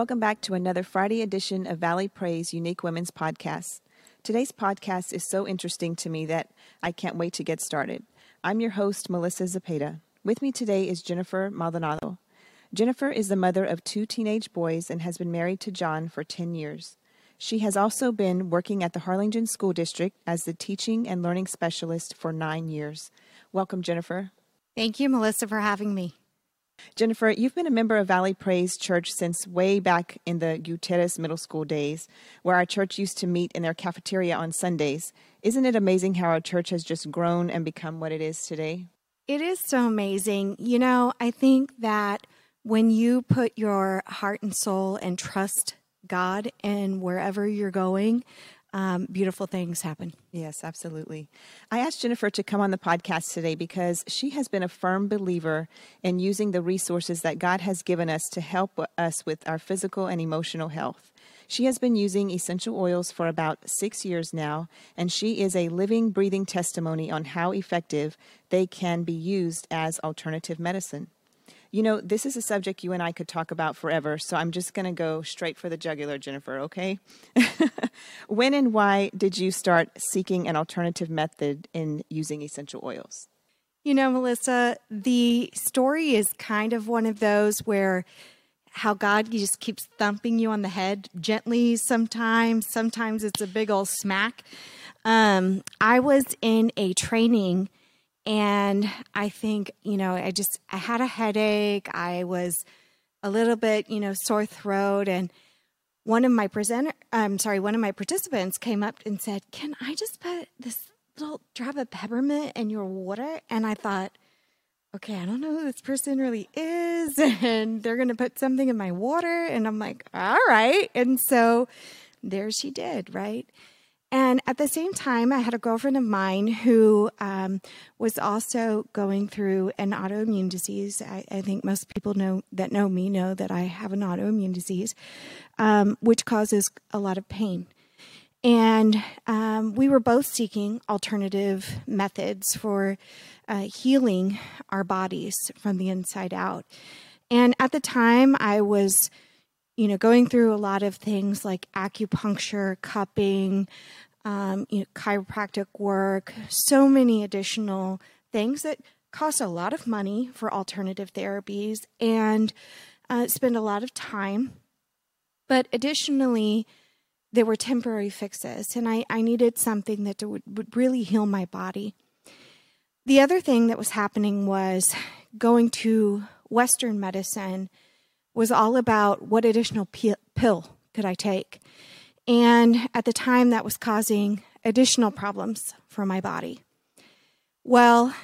Welcome back to another Friday edition of Valley Praise Unique Women's Podcast. Today's podcast is so interesting to me that I can't wait to get started. I'm your host, Melissa Zapata. With me today is Jennifer Maldonado. Jennifer is the mother of two teenage boys and has been married to John for 10 years. She has also been working at the Harlingen School District as the teaching and learning specialist for nine years. Welcome, Jennifer. Thank you, Melissa, for having me. Jennifer, you've been a member of Valley Praise Church since way back in the Gutierrez Middle School days, where our church used to meet in their cafeteria on Sundays. Isn't it amazing how our church has just grown and become what it is today? It is so amazing. You know, I think that when you put your heart and soul and trust God and wherever you're going, um, beautiful things happen. Yes, absolutely. I asked Jennifer to come on the podcast today because she has been a firm believer in using the resources that God has given us to help us with our physical and emotional health. She has been using essential oils for about six years now, and she is a living, breathing testimony on how effective they can be used as alternative medicine. You know, this is a subject you and I could talk about forever, so I'm just going to go straight for the jugular, Jennifer, okay? when and why did you start seeking an alternative method in using essential oils? You know, Melissa, the story is kind of one of those where how God just keeps thumping you on the head gently sometimes, sometimes it's a big old smack. Um, I was in a training and I think, you know, I just, I had a headache. I was a little bit, you know, sore throat. And one of my presenter, I'm sorry, one of my participants came up and said, Can I just put this little drop of peppermint in your water? And I thought, okay, I don't know who this person really is. And they're going to put something in my water. And I'm like, all right. And so there she did, right? And at the same time, I had a girlfriend of mine who um, was also going through an autoimmune disease. I, I, think most people know that know me know that I have an autoimmune disease, um, which causes a lot of pain. And um, we were both seeking alternative methods for uh, healing our bodies from the inside out. And at the time, I was you know, going through a lot of things like acupuncture, cupping, um, you know, chiropractic work, so many additional things that cost a lot of money for alternative therapies and uh, spend a lot of time. But additionally, there were temporary fixes, and I, I needed something that would, would really heal my body. The other thing that was happening was going to Western medicine was all about what additional pill could I take. And at the time, that was causing additional problems for my body. Well,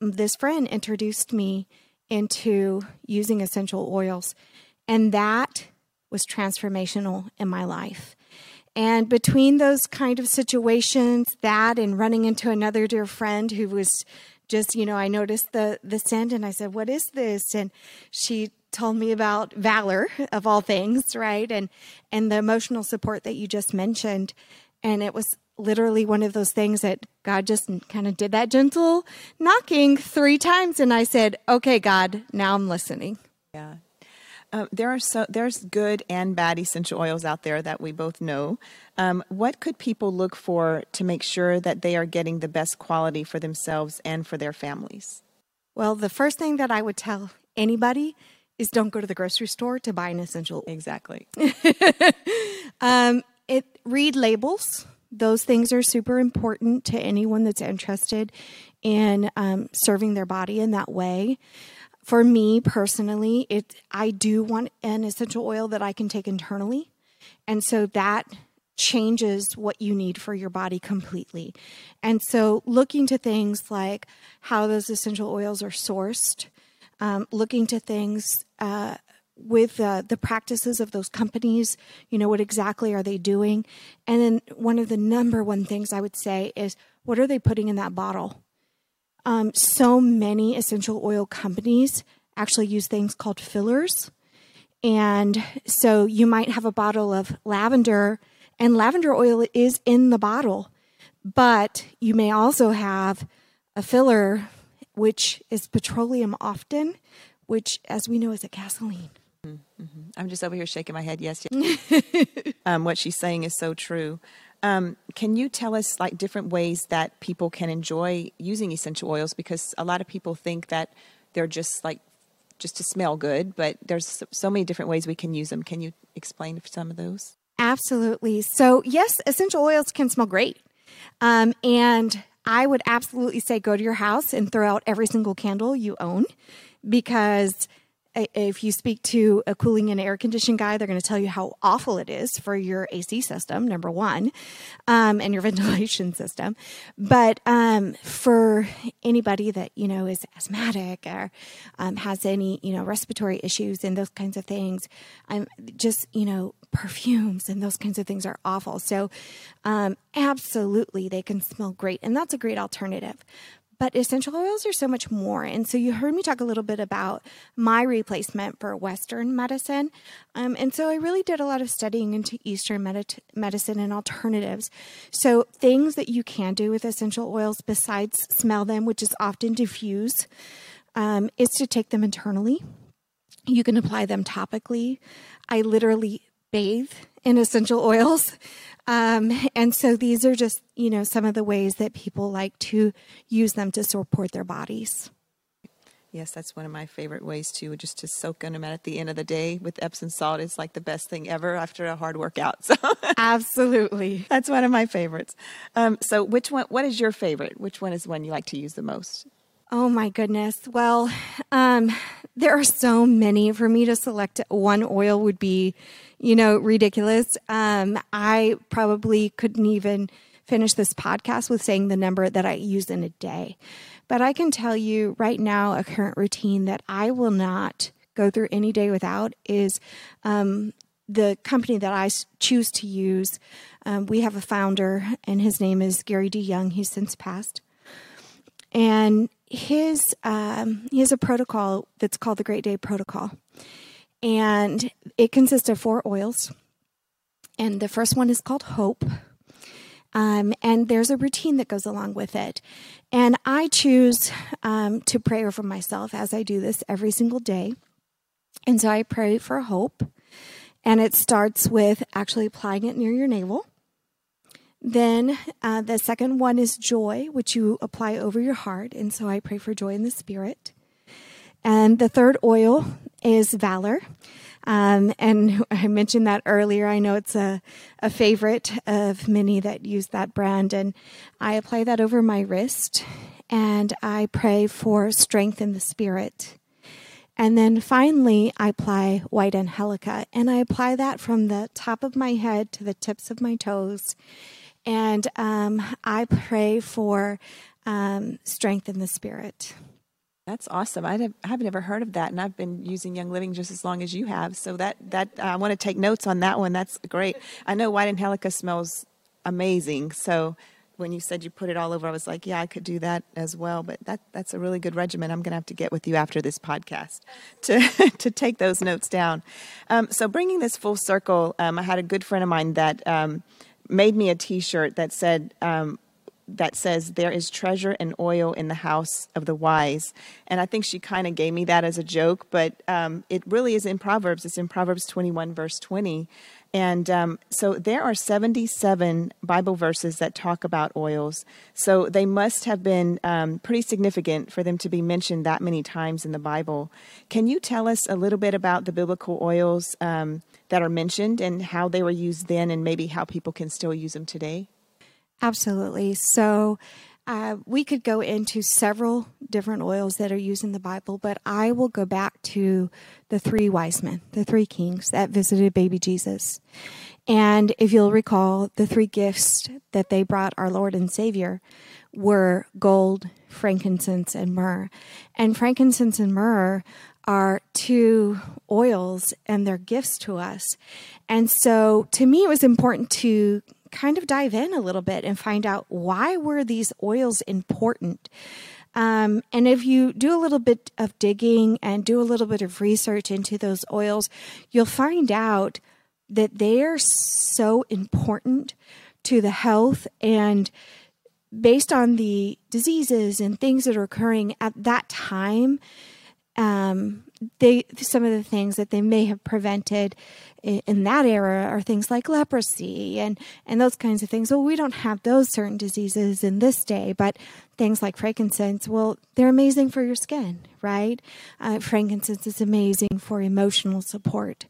this friend introduced me into using essential oils, and that was transformational in my life. And between those kind of situations, that and running into another dear friend who was just, you know, I noticed the the scent and I said, "What is this?" And she told me about valor of all things, right? And and the emotional support that you just mentioned. And it was literally one of those things that God just kind of did that gentle knocking three times and I said, "Okay, God, now I'm listening." Yeah. Uh, there are so there's good and bad essential oils out there that we both know. Um, what could people look for to make sure that they are getting the best quality for themselves and for their families? Well, the first thing that I would tell anybody is don't go to the grocery store to buy an essential. Exactly. um, it read labels. Those things are super important to anyone that's interested in um, serving their body in that way. For me personally, it I do want an essential oil that I can take internally, and so that changes what you need for your body completely. And so, looking to things like how those essential oils are sourced, um, looking to things uh, with uh, the practices of those companies. You know, what exactly are they doing? And then one of the number one things I would say is what are they putting in that bottle? Um, so many essential oil companies actually use things called fillers. And so you might have a bottle of lavender, and lavender oil is in the bottle, but you may also have a filler which is petroleum often, which, as we know, is a gasoline. Mm-hmm. I'm just over here shaking my head. Yes, yes. um, what she's saying is so true. Um, can you tell us like different ways that people can enjoy using essential oils? Because a lot of people think that they're just like just to smell good, but there's so many different ways we can use them. Can you explain some of those? Absolutely. So yes, essential oils can smell great, um, and I would absolutely say go to your house and throw out every single candle you own because if you speak to a cooling and air conditioning guy, they're going to tell you how awful it is for your AC system, number one, um, and your ventilation system. But um, for anybody that you know is asthmatic or um, has any you know respiratory issues and those kinds of things, I'm just you know perfumes and those kinds of things are awful. So, um, absolutely, they can smell great, and that's a great alternative. But essential oils are so much more. And so you heard me talk a little bit about my replacement for Western medicine. Um, and so I really did a lot of studying into Eastern med- medicine and alternatives. So things that you can do with essential oils besides smell them, which is often diffuse, um, is to take them internally. You can apply them topically. I literally bathe in essential oils. Um, and so these are just, you know, some of the ways that people like to use them to support their bodies. Yes, that's one of my favorite ways too, just to soak in them at the end of the day with Epsom salt is like the best thing ever after a hard workout. So absolutely, that's one of my favorites. Um, so, which one? What is your favorite? Which one is one you like to use the most? Oh my goodness. Well, um, there are so many. For me to select one oil would be, you know, ridiculous. Um, I probably couldn't even finish this podcast with saying the number that I use in a day. But I can tell you right now, a current routine that I will not go through any day without is um, the company that I choose to use. Um, we have a founder, and his name is Gary D. Young. He's since passed. And his um, he has a protocol that's called the Great Day Protocol, and it consists of four oils. And the first one is called Hope. Um, and there's a routine that goes along with it. And I choose um, to pray over myself as I do this every single day. And so I pray for hope. And it starts with actually applying it near your navel. Then uh, the second one is joy, which you apply over your heart. And so I pray for joy in the spirit. And the third oil is valor. Um, and I mentioned that earlier. I know it's a, a favorite of many that use that brand. And I apply that over my wrist and I pray for strength in the spirit. And then finally, I apply white angelica and I apply that from the top of my head to the tips of my toes. And um, I pray for um, strength in the spirit. That's awesome. I haven't ever heard of that, and I've been using Young Living just as long as you have. So that that I want to take notes on that one. That's great. I know white and angelica smells amazing. So when you said you put it all over, I was like, yeah, I could do that as well. But that that's a really good regimen. I'm going to have to get with you after this podcast to to take those notes down. Um, so bringing this full circle, um, I had a good friend of mine that. Um, made me a T-shirt that said um, that says there is treasure and oil in the house of the wise. And i think she kind of gave me that as a joke but um, it really is in proverbs. It's in proverbs 21 verse 20 and um, so there are 77 bible verses that talk about oils so they must have been um, pretty significant for them to be mentioned that many times in the bible can you tell us a little bit about the biblical oils um, that are mentioned and how they were used then and maybe how people can still use them today? Absolutely. So, uh, we could go into several different oils that are used in the Bible, but I will go back to the three wise men, the three kings that visited baby Jesus. And if you'll recall, the three gifts that they brought our Lord and Savior were gold, frankincense, and myrrh. And frankincense and myrrh are two oils and they're gifts to us. And so to me, it was important to kind of dive in a little bit and find out why were these oils important. Um, and if you do a little bit of digging and do a little bit of research into those oils, you'll find out that they are so important to the health and based on the diseases and things that are occurring at that time um, they some of the things that they may have prevented in, that era are things like leprosy and and those kinds of things. Well, we don't have those certain diseases in this day, but things like frankincense, well, they're amazing for your skin, right? Uh, frankincense is amazing for emotional support.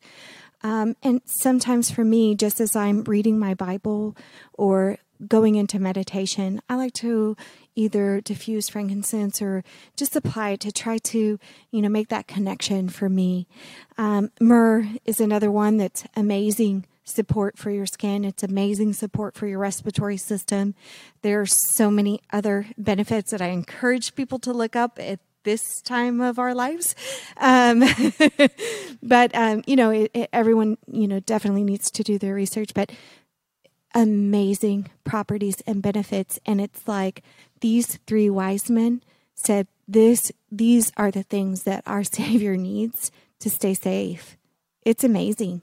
Um, and sometimes for me, just as I'm reading my Bible or going into meditation, I like to either diffuse frankincense or just apply it to try to, you know, make that connection for me. Um, myrrh is another one that's amazing support for your skin. It's amazing support for your respiratory system. There are so many other benefits that I encourage people to look up at this time of our lives. Um, but, um, you know, it, it, everyone, you know, definitely needs to do their research. But amazing properties and benefits. And it's like these three wise men said, this, these are the things that our Savior needs to stay safe. It's amazing.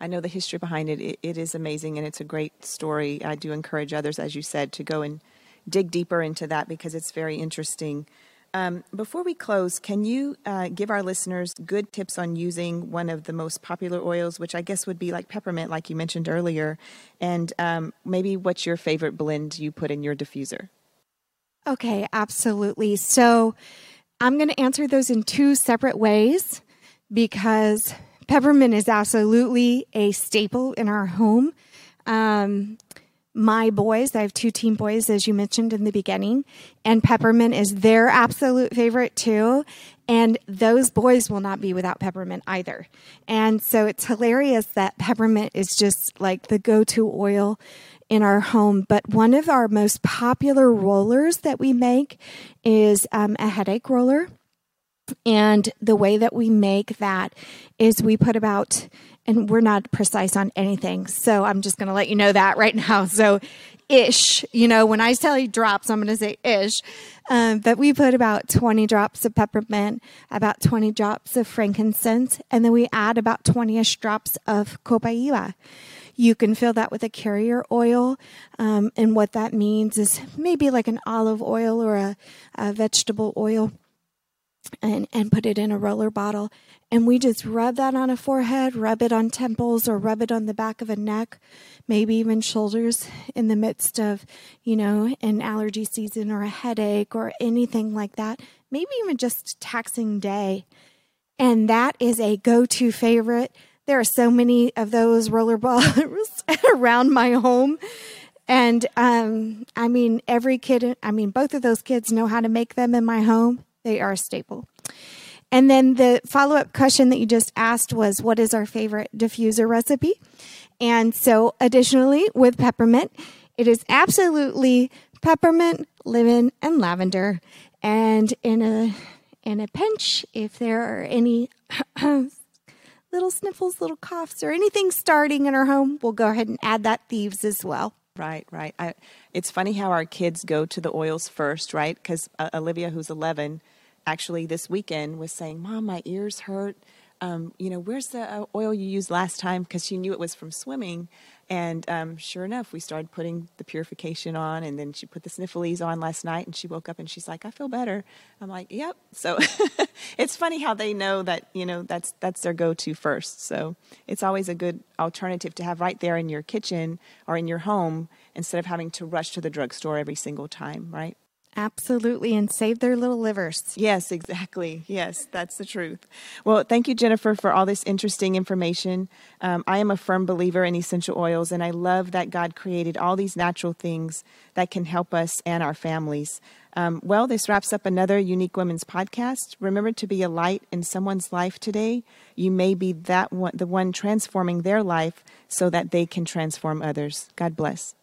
I know the history behind it. it. It is amazing and it's a great story. I do encourage others, as you said, to go and dig deeper into that because it's very interesting. Um, before we close, can you uh, give our listeners good tips on using one of the most popular oils, which I guess would be like peppermint, like you mentioned earlier, and um, maybe what's your favorite blend you put in your diffuser? Okay, absolutely. So I'm going to answer those in two separate ways because peppermint is absolutely a staple in our home. Um, my boys, I have two teen boys, as you mentioned in the beginning, and peppermint is their absolute favorite too. And those boys will not be without peppermint either. And so it's hilarious that peppermint is just like the go to oil in our home. But one of our most popular rollers that we make is um, a headache roller. And the way that we make that is we put about and we're not precise on anything. So I'm just going to let you know that right now. So ish, you know, when I tell you drops, I'm going to say ish. Um, but we put about 20 drops of peppermint, about 20 drops of frankincense, and then we add about 20 ish drops of copaiba. You can fill that with a carrier oil. Um, and what that means is maybe like an olive oil or a, a vegetable oil and, and put it in a roller bottle. And we just rub that on a forehead, rub it on temples, or rub it on the back of a neck, maybe even shoulders in the midst of, you know, an allergy season or a headache or anything like that. Maybe even just taxing day. And that is a go to favorite. There are so many of those roller balls around my home. And um, I mean, every kid, I mean, both of those kids know how to make them in my home. They are a staple. And then the follow up question that you just asked was, What is our favorite diffuser recipe? And so, additionally, with peppermint, it is absolutely peppermint, lemon, and lavender. And in a in a pinch, if there are any little sniffles, little coughs, or anything starting in our home, we'll go ahead and add that thieves as well. Right, right. I, it's funny how our kids go to the oils first, right? Because uh, Olivia, who's 11, actually this weekend was saying, Mom, my ears hurt. Um, you know, where's the uh, oil you used last time? Because she knew it was from swimming. And um, sure enough, we started putting the purification on, and then she put the sniffles on last night, and she woke up and she's like, "I feel better." I'm like, "Yep." So it's funny how they know that you know that's that's their go-to first. So it's always a good alternative to have right there in your kitchen or in your home instead of having to rush to the drugstore every single time, right? Absolutely, and save their little livers. Yes, exactly. Yes, that's the truth. Well, thank you, Jennifer, for all this interesting information. Um, I am a firm believer in essential oils, and I love that God created all these natural things that can help us and our families. Um, well, this wraps up another Unique Women's podcast. Remember to be a light in someone's life today. You may be that one, the one transforming their life so that they can transform others. God bless.